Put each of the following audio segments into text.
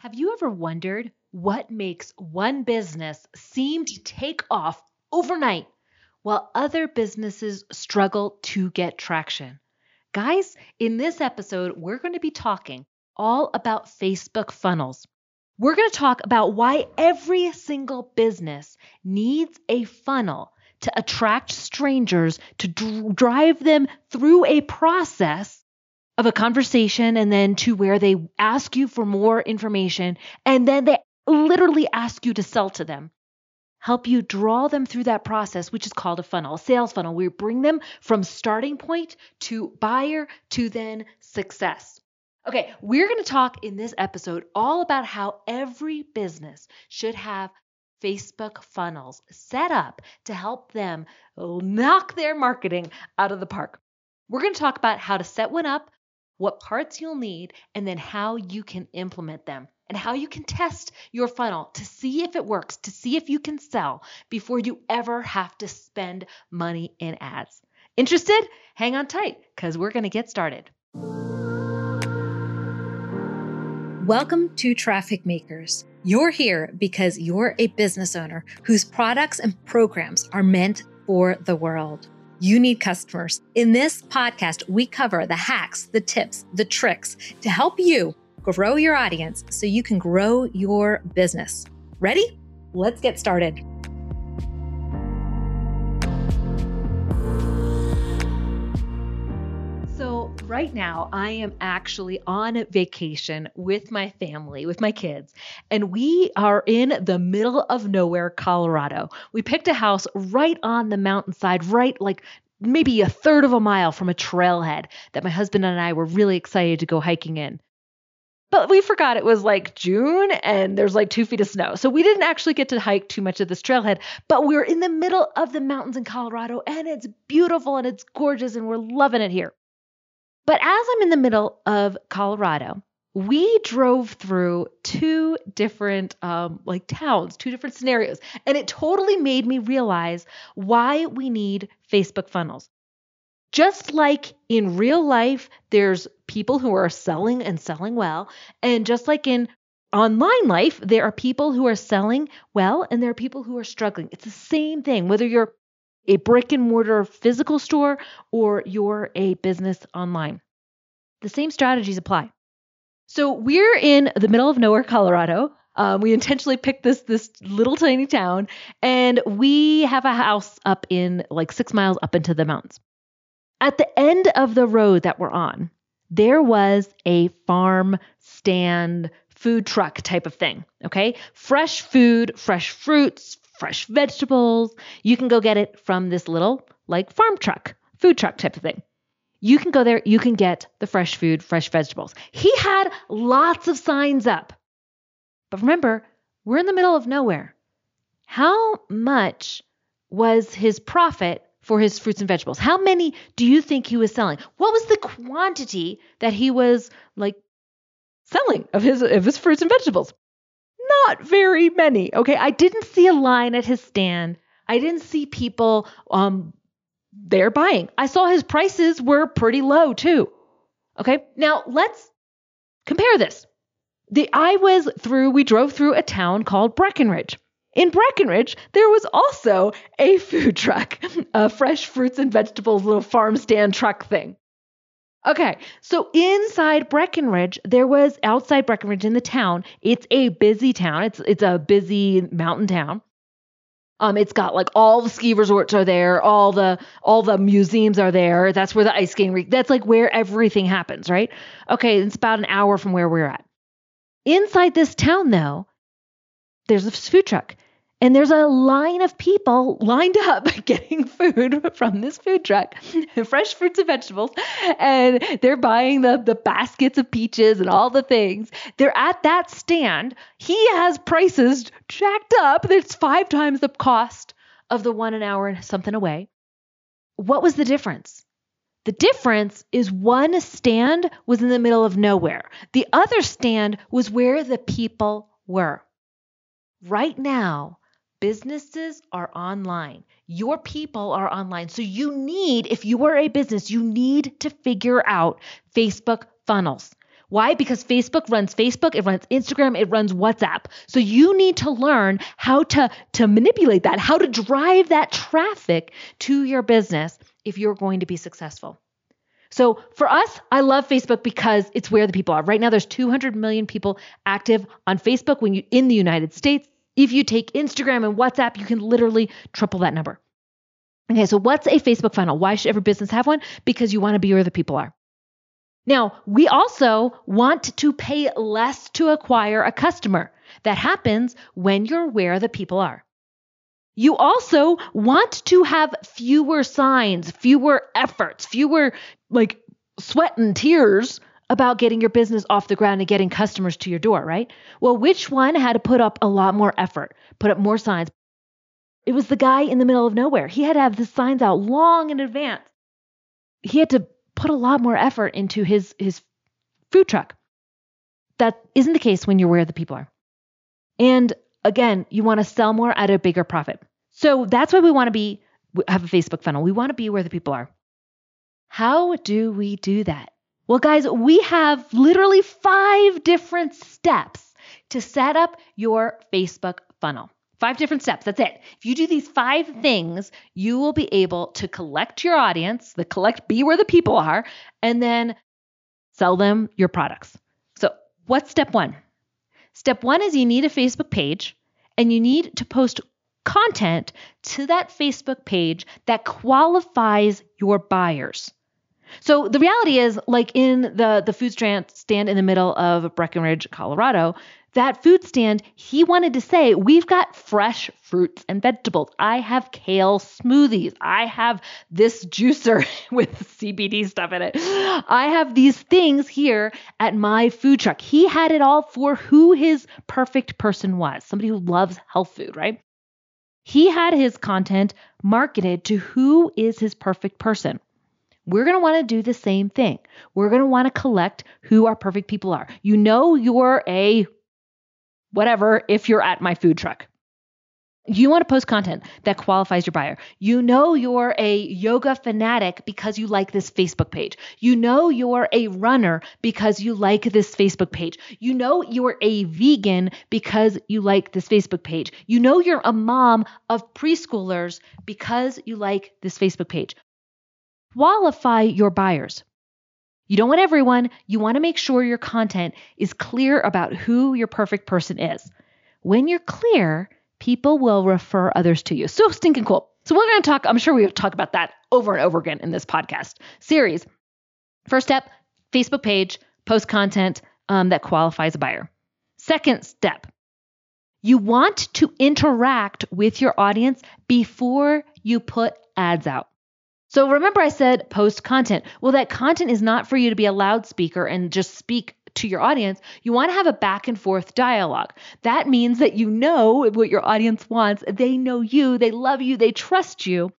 Have you ever wondered what makes one business seem to take off overnight while other businesses struggle to get traction? Guys, in this episode, we're going to be talking all about Facebook funnels. We're going to talk about why every single business needs a funnel to attract strangers to dr- drive them through a process of a conversation and then to where they ask you for more information and then they literally ask you to sell to them. Help you draw them through that process, which is called a funnel, a sales funnel. We bring them from starting point to buyer to then success. Okay, we're going to talk in this episode all about how every business should have Facebook funnels set up to help them knock their marketing out of the park. We're going to talk about how to set one up, what parts you'll need, and then how you can implement them and how you can test your funnel to see if it works, to see if you can sell before you ever have to spend money in ads. Interested? Hang on tight because we're going to get started. Welcome to Traffic Makers. You're here because you're a business owner whose products and programs are meant for the world you need customers. In this podcast, we cover the hacks, the tips, the tricks to help you grow your audience so you can grow your business. Ready? Let's get started. Right now, I am actually on vacation with my family, with my kids, and we are in the middle of nowhere, Colorado. We picked a house right on the mountainside, right like maybe a third of a mile from a trailhead that my husband and I were really excited to go hiking in. But we forgot it was like June and there's like two feet of snow. So we didn't actually get to hike too much of this trailhead, but we're in the middle of the mountains in Colorado and it's beautiful and it's gorgeous and we're loving it here. But as I'm in the middle of Colorado, we drove through two different um, like towns, two different scenarios, and it totally made me realize why we need Facebook funnels. Just like in real life, there's people who are selling and selling well, and just like in online life, there are people who are selling well and there are people who are struggling. It's the same thing, whether you're a brick and mortar physical store or you're a business online. The same strategies apply. So we're in the middle of nowhere, Colorado. Um, we intentionally picked this this little tiny town, and we have a house up in like six miles up into the mountains. At the end of the road that we're on, there was a farm stand food truck type of thing. Okay, fresh food, fresh fruits, fresh vegetables. You can go get it from this little like farm truck, food truck type of thing. You can go there, you can get the fresh food, fresh vegetables. He had lots of signs up. But remember, we're in the middle of nowhere. How much was his profit for his fruits and vegetables? How many do you think he was selling? What was the quantity that he was like selling of his of his fruits and vegetables? Not very many. Okay, I didn't see a line at his stand. I didn't see people um they're buying. I saw his prices were pretty low too. Okay. Now let's compare this. The I was through, we drove through a town called Breckenridge. In Breckenridge, there was also a food truck, a fresh fruits and vegetables little farm stand truck thing. Okay, so inside Breckenridge, there was outside Breckenridge in the town. It's a busy town. It's it's a busy mountain town. Um, it's got like all the ski resorts are there, all the all the museums are there. That's where the ice skating rink. That's like where everything happens, right? Okay, it's about an hour from where we're at. Inside this town, though, there's a food truck, and there's a line of people lined up getting food from this food truck, fresh fruits and vegetables, and they're buying the, the baskets of peaches and all the things. They're at that stand. He has prices jacked up. It's five times the cost of the one an hour and something away. What was the difference? The difference is one stand was in the middle of nowhere. The other stand was where the people were. Right now, businesses are online. Your people are online. So you need, if you are a business, you need to figure out Facebook funnels. Why? Because Facebook runs Facebook, it runs Instagram, it runs WhatsApp. So you need to learn how to, to manipulate that, how to drive that traffic to your business if you're going to be successful. So for us, I love Facebook because it's where the people are. Right now, there's 200 million people active on Facebook when you in the United States. If you take Instagram and WhatsApp, you can literally triple that number. Okay, so what's a Facebook funnel? Why should every business have one? Because you want to be where the people are. Now, we also want to pay less to acquire a customer. That happens when you're where the people are. You also want to have fewer signs, fewer efforts, fewer like sweat and tears about getting your business off the ground and getting customers to your door, right? Well, which one had to put up a lot more effort, put up more signs? It was the guy in the middle of nowhere. He had to have the signs out long in advance. He had to put a lot more effort into his his food truck. That isn't the case when you're where the people are. And again, you want to sell more at a bigger profit. So that's why we want to be have a Facebook funnel. We want to be where the people are. How do we do that? Well, guys, we have literally five different steps to set up your Facebook funnel. Five different steps. That's it. If you do these five things, you will be able to collect your audience, the collect, be where the people are, and then sell them your products. So, what's step one? Step one is you need a Facebook page and you need to post content to that Facebook page that qualifies your buyers. So the reality is, like in the the food stand stand in the middle of Breckenridge, Colorado, that food stand, he wanted to say, We've got fresh fruits and vegetables. I have kale smoothies. I have this juicer with CBD stuff in it. I have these things here at my food truck. He had it all for who his perfect person was somebody who loves health food, right? He had his content marketed to who is his perfect person. We're going to want to do the same thing. We're going to want to collect who our perfect people are. You know, you're a whatever if you're at my food truck. You want to post content that qualifies your buyer. You know you're a yoga fanatic because you like this Facebook page. You know you're a runner because you like this Facebook page. You know you're a vegan because you like this Facebook page. You know you're a mom of preschoolers because you like this Facebook page. Qualify your buyers. You don't want everyone. You want to make sure your content is clear about who your perfect person is. When you're clear, people will refer others to you. So stinking cool. So we're going to talk, I'm sure we'll talk about that over and over again in this podcast series. First step, Facebook page, post content um, that qualifies a buyer. Second step, you want to interact with your audience before you put ads out. So remember, I said post content. Well, that content is not for you to be a loudspeaker and just speak to your audience. You want to have a back and forth dialogue. That means that you know what your audience wants. They know you, they love you, they trust you,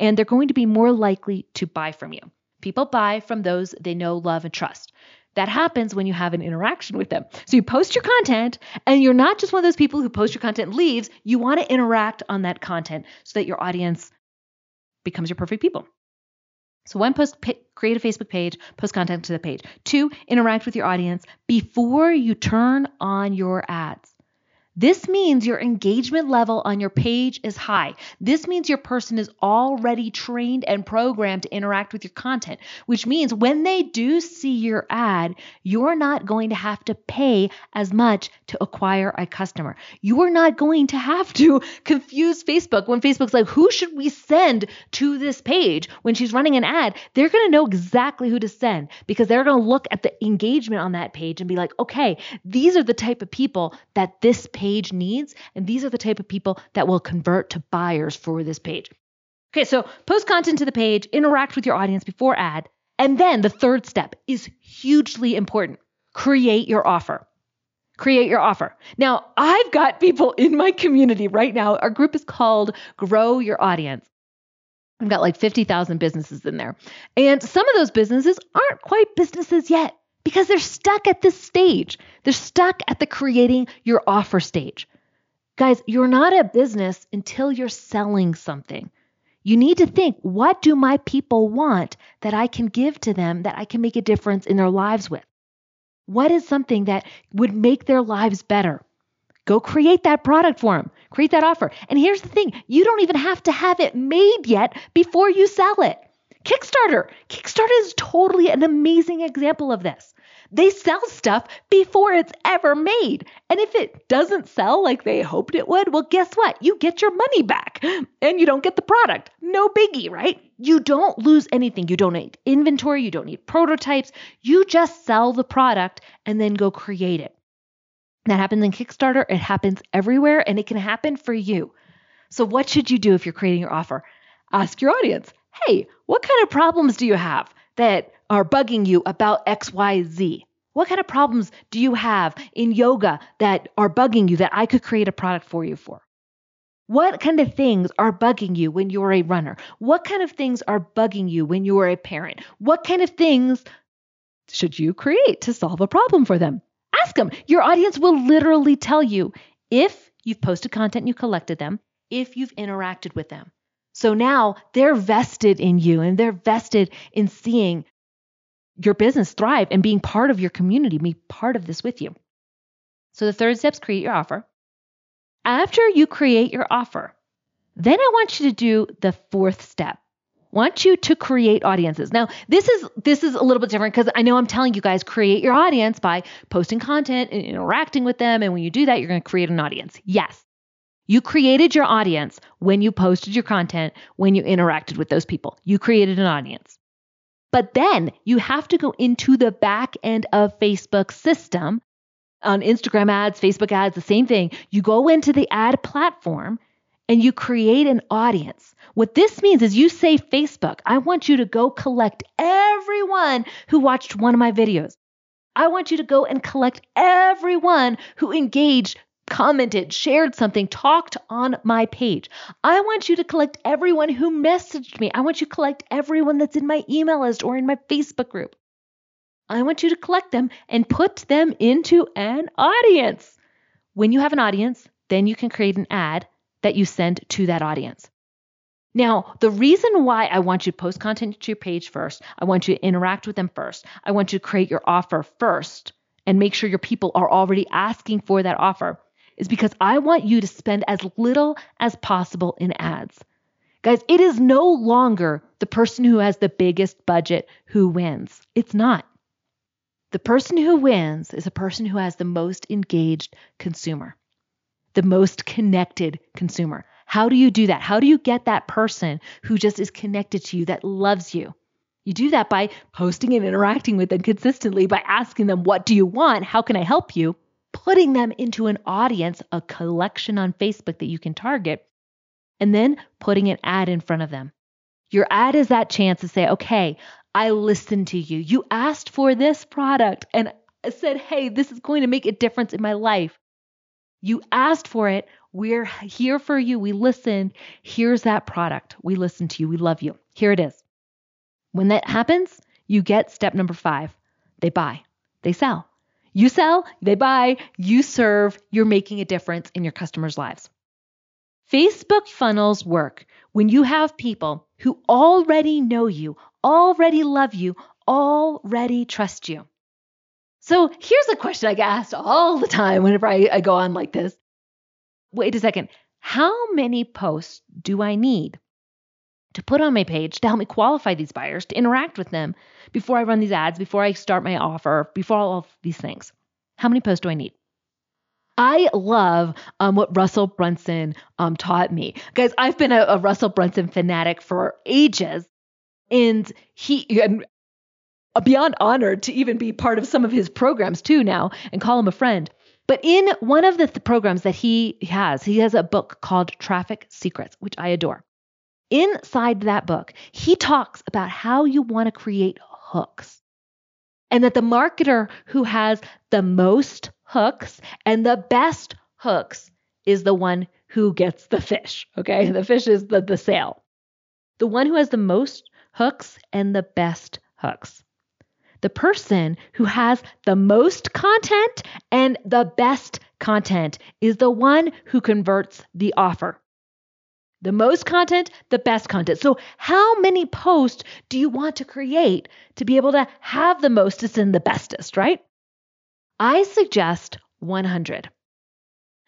and they're going to be more likely to buy from you. People buy from those they know, love, and trust. That happens when you have an interaction with them. So you post your content, and you're not just one of those people who post your content and leaves. You want to interact on that content so that your audience becomes your perfect people. So one, post create a Facebook page, post content to the page. Two, interact with your audience before you turn on your ads. This means your engagement level on your page is high. This means your person is already trained and programmed to interact with your content, which means when they do see your ad, you're not going to have to pay as much to acquire a customer. You are not going to have to confuse Facebook when Facebook's like, who should we send to this page? When she's running an ad, they're going to know exactly who to send because they're going to look at the engagement on that page and be like, okay, these are the type of people that this page page needs. And these are the type of people that will convert to buyers for this page. Okay, so post content to the page, interact with your audience before ad. And then the third step is hugely important create your offer. Create your offer. Now, I've got people in my community right now. Our group is called Grow Your Audience. I've got like 50,000 businesses in there. And some of those businesses aren't quite businesses yet because they're stuck at this stage. They're stuck at the creating your offer stage. Guys, you're not a business until you're selling something. You need to think what do my people want that I can give to them that I can make a difference in their lives with? What is something that would make their lives better? Go create that product for them, create that offer. And here's the thing you don't even have to have it made yet before you sell it. Kickstarter. Kickstarter is totally an amazing example of this. They sell stuff before it's ever made. And if it doesn't sell like they hoped it would, well, guess what? You get your money back and you don't get the product. No biggie, right? You don't lose anything. You don't need inventory, you don't need prototypes. You just sell the product and then go create it. That happens in Kickstarter, it happens everywhere, and it can happen for you. So, what should you do if you're creating your offer? Ask your audience hey, what kind of problems do you have that are bugging you about XYZ? What kind of problems do you have in yoga that are bugging you that I could create a product for you for? What kind of things are bugging you when you're a runner? What kind of things are bugging you when you're a parent? What kind of things should you create to solve a problem for them? Ask them. Your audience will literally tell you if you've posted content and you collected them, if you've interacted with them. So now they're vested in you and they're vested in seeing your business thrive and being part of your community, be part of this with you. So the third step is create your offer. After you create your offer, then I want you to do the fourth step. I want you to create audiences. Now, this is this is a little bit different because I know I'm telling you guys create your audience by posting content and interacting with them and when you do that, you're going to create an audience. Yes. You created your audience when you posted your content, when you interacted with those people. You created an audience. But then you have to go into the back end of Facebook system on Instagram ads, Facebook ads, the same thing. You go into the ad platform and you create an audience. What this means is you say, Facebook, I want you to go collect everyone who watched one of my videos. I want you to go and collect everyone who engaged commented, shared something, talked on my page. I want you to collect everyone who messaged me. I want you to collect everyone that's in my email list or in my Facebook group. I want you to collect them and put them into an audience. When you have an audience, then you can create an ad that you send to that audience. Now, the reason why I want you to post content to your page first, I want you to interact with them first, I want you to create your offer first and make sure your people are already asking for that offer is because I want you to spend as little as possible in ads. Guys, it is no longer the person who has the biggest budget who wins. It's not. The person who wins is a person who has the most engaged consumer, the most connected consumer. How do you do that? How do you get that person who just is connected to you, that loves you? You do that by posting and interacting with them consistently, by asking them, What do you want? How can I help you? Putting them into an audience, a collection on Facebook that you can target, and then putting an ad in front of them. Your ad is that chance to say, okay, I listened to you. You asked for this product and said, hey, this is going to make a difference in my life. You asked for it. We're here for you. We listened. Here's that product. We listen to you. We love you. Here it is. When that happens, you get step number five they buy, they sell. You sell, they buy, you serve, you're making a difference in your customers' lives. Facebook funnels work when you have people who already know you, already love you, already trust you. So here's a question I get asked all the time whenever I, I go on like this. Wait a second. How many posts do I need to put on my page to help me qualify these buyers, to interact with them before I run these ads, before I start my offer, before all of these things. How many posts do I need? I love um, what Russell Brunson um, taught me. Guys, I've been a, a, Russell Brunson fanatic for ages. And he, and beyond honored to even be part of some of his programs too now and call him a friend. But in one of the th- programs that he has, he has a book called Traffic Secrets, which I adore. Inside that book, he talks about how you want to create hooks. And that the marketer who has the most hooks and the best hooks is the one who gets the fish. Okay. The fish is the, the sale. The one who has the most hooks and the best hooks. The person who has the most content and the best content is the one who converts the offer. The most content, the best content. So, how many posts do you want to create to be able to have the mostest and the bestest, right? I suggest 100.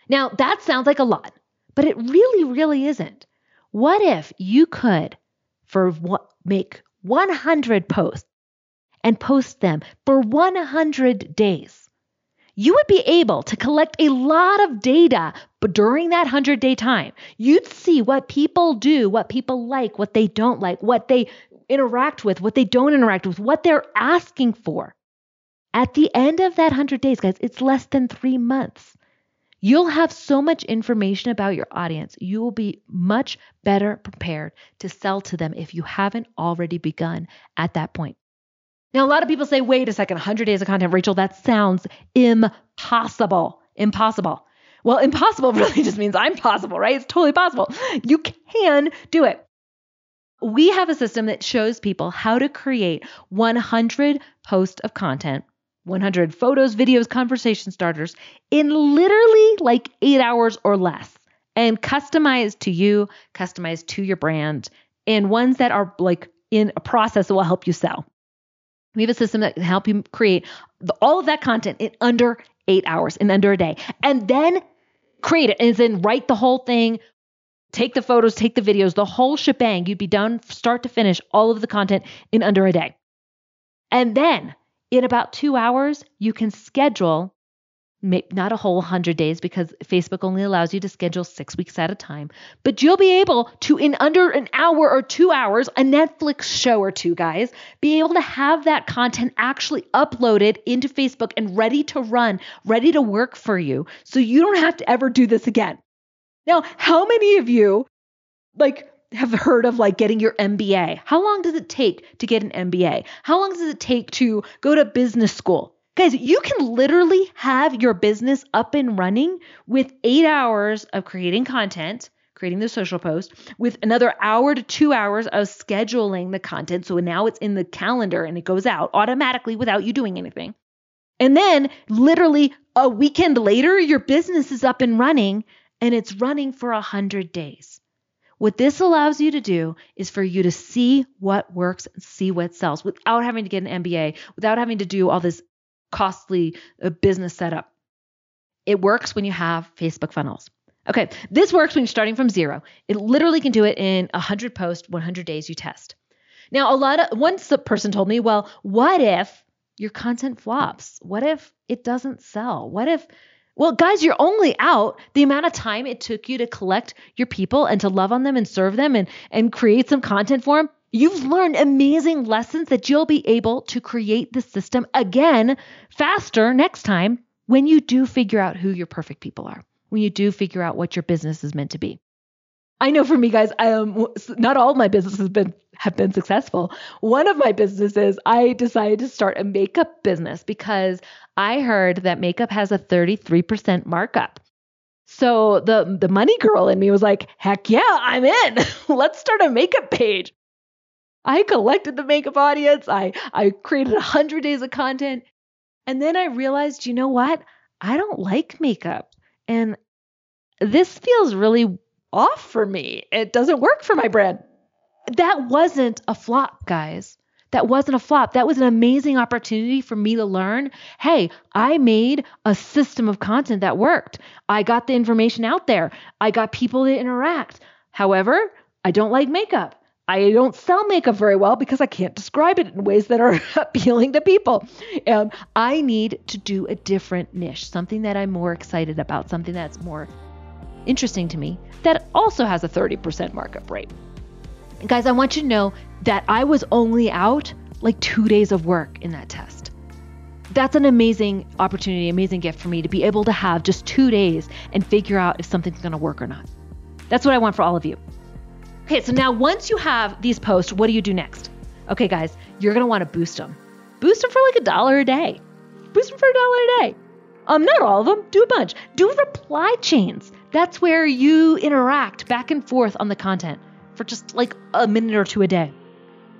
Now, that sounds like a lot, but it really, really isn't. What if you could for what make 100 posts and post them for 100 days? You would be able to collect a lot of data during that 100 day time. You'd see what people do, what people like, what they don't like, what they interact with, what they don't interact with, what they're asking for. At the end of that 100 days, guys, it's less than three months. You'll have so much information about your audience. You will be much better prepared to sell to them if you haven't already begun at that point. Now, a lot of people say, wait a second, 100 days of content, Rachel, that sounds impossible. Impossible. Well, impossible really just means I'm possible, right? It's totally possible. You can do it. We have a system that shows people how to create 100 posts of content, 100 photos, videos, conversation starters in literally like eight hours or less and customized to you, customized to your brand, and ones that are like in a process that will help you sell. We have a system that can help you create the, all of that content in under eight hours, in under a day, and then create it. And then write the whole thing, take the photos, take the videos, the whole shebang. You'd be done start to finish, all of the content in under a day. And then in about two hours, you can schedule not a whole 100 days because Facebook only allows you to schedule six weeks at a time. But you'll be able to, in under an hour or two hours, a Netflix show or two, guys, be able to have that content actually uploaded into Facebook and ready to run, ready to work for you. So you don't have to ever do this again. Now, how many of you, like, have heard of like getting your MBA. How long does it take to get an MBA? How long does it take to go to business school? Guys, you can literally have your business up and running with eight hours of creating content, creating the social post, with another hour to two hours of scheduling the content. So now it's in the calendar and it goes out automatically without you doing anything. And then, literally a weekend later, your business is up and running and it's running for 100 days. What this allows you to do is for you to see what works and see what sells without having to get an MBA, without having to do all this costly uh, business setup. It works when you have Facebook funnels. Okay, this works when you're starting from zero. It literally can do it in 100 posts, 100 days you test. Now, a lot of once the person told me, well, what if your content flops? What if it doesn't sell? What if well, guys, you're only out the amount of time it took you to collect your people and to love on them and serve them and, and create some content for them. You've learned amazing lessons that you'll be able to create the system again faster next time when you do figure out who your perfect people are, when you do figure out what your business is meant to be. I know for me, guys, um, not all my businesses have been have been successful. One of my businesses, I decided to start a makeup business because I heard that makeup has a 33% markup. So the the money girl in me was like, "Heck yeah, I'm in. Let's start a makeup page." I collected the makeup audience. I I created 100 days of content. And then I realized, you know what? I don't like makeup. And this feels really off for me. It doesn't work for my brand. That wasn't a flop, guys. That wasn't a flop. That was an amazing opportunity for me to learn hey, I made a system of content that worked. I got the information out there, I got people to interact. However, I don't like makeup. I don't sell makeup very well because I can't describe it in ways that are appealing to people. And I need to do a different niche, something that I'm more excited about, something that's more interesting to me, that also has a 30% markup rate. And guys, I want you to know that I was only out like two days of work in that test. That's an amazing opportunity, amazing gift for me to be able to have just two days and figure out if something's going to work or not. That's what I want for all of you. Okay, so now once you have these posts, what do you do next? Okay, guys, you're gonna want to boost them. Boost them for like a dollar a day. Boost them for a dollar a day. Um, not all of them. Do a bunch. Do reply chains. That's where you interact back and forth on the content for just like a minute or two a day.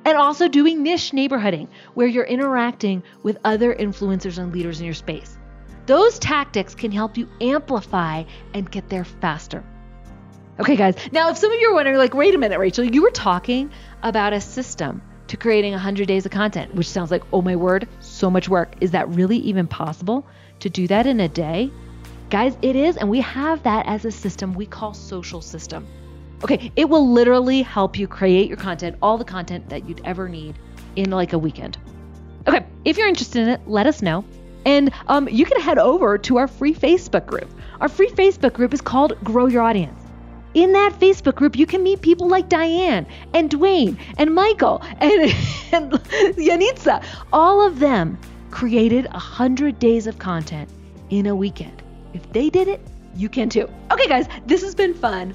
And also doing niche neighborhooding, where you're interacting with other influencers and leaders in your space. Those tactics can help you amplify and get there faster. Okay, guys. Now, if some of you are wondering, like, wait a minute, Rachel, you were talking about a system to creating 100 days of content, which sounds like, oh my word, so much work. Is that really even possible to do that in a day? Guys, it is. And we have that as a system we call social system. Okay, it will literally help you create your content, all the content that you'd ever need in like a weekend. Okay, if you're interested in it, let us know. And um, you can head over to our free Facebook group. Our free Facebook group is called Grow Your Audience. In that Facebook group, you can meet people like Diane and Dwayne and Michael and, and Yanitza. All of them created 100 days of content in a weekend. If they did it, you can too. Okay, guys, this has been fun.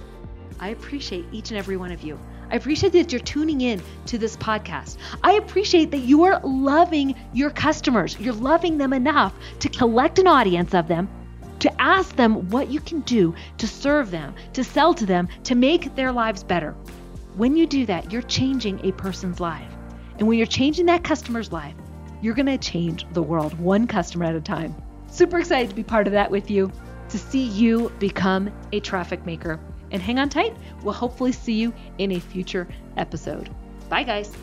I appreciate each and every one of you. I appreciate that you're tuning in to this podcast. I appreciate that you are loving your customers. You're loving them enough to collect an audience of them, to ask them what you can do to serve them, to sell to them, to make their lives better. When you do that, you're changing a person's life. And when you're changing that customer's life, you're going to change the world one customer at a time. Super excited to be part of that with you, to see you become a traffic maker and hang on tight. We'll hopefully see you in a future episode. Bye, guys.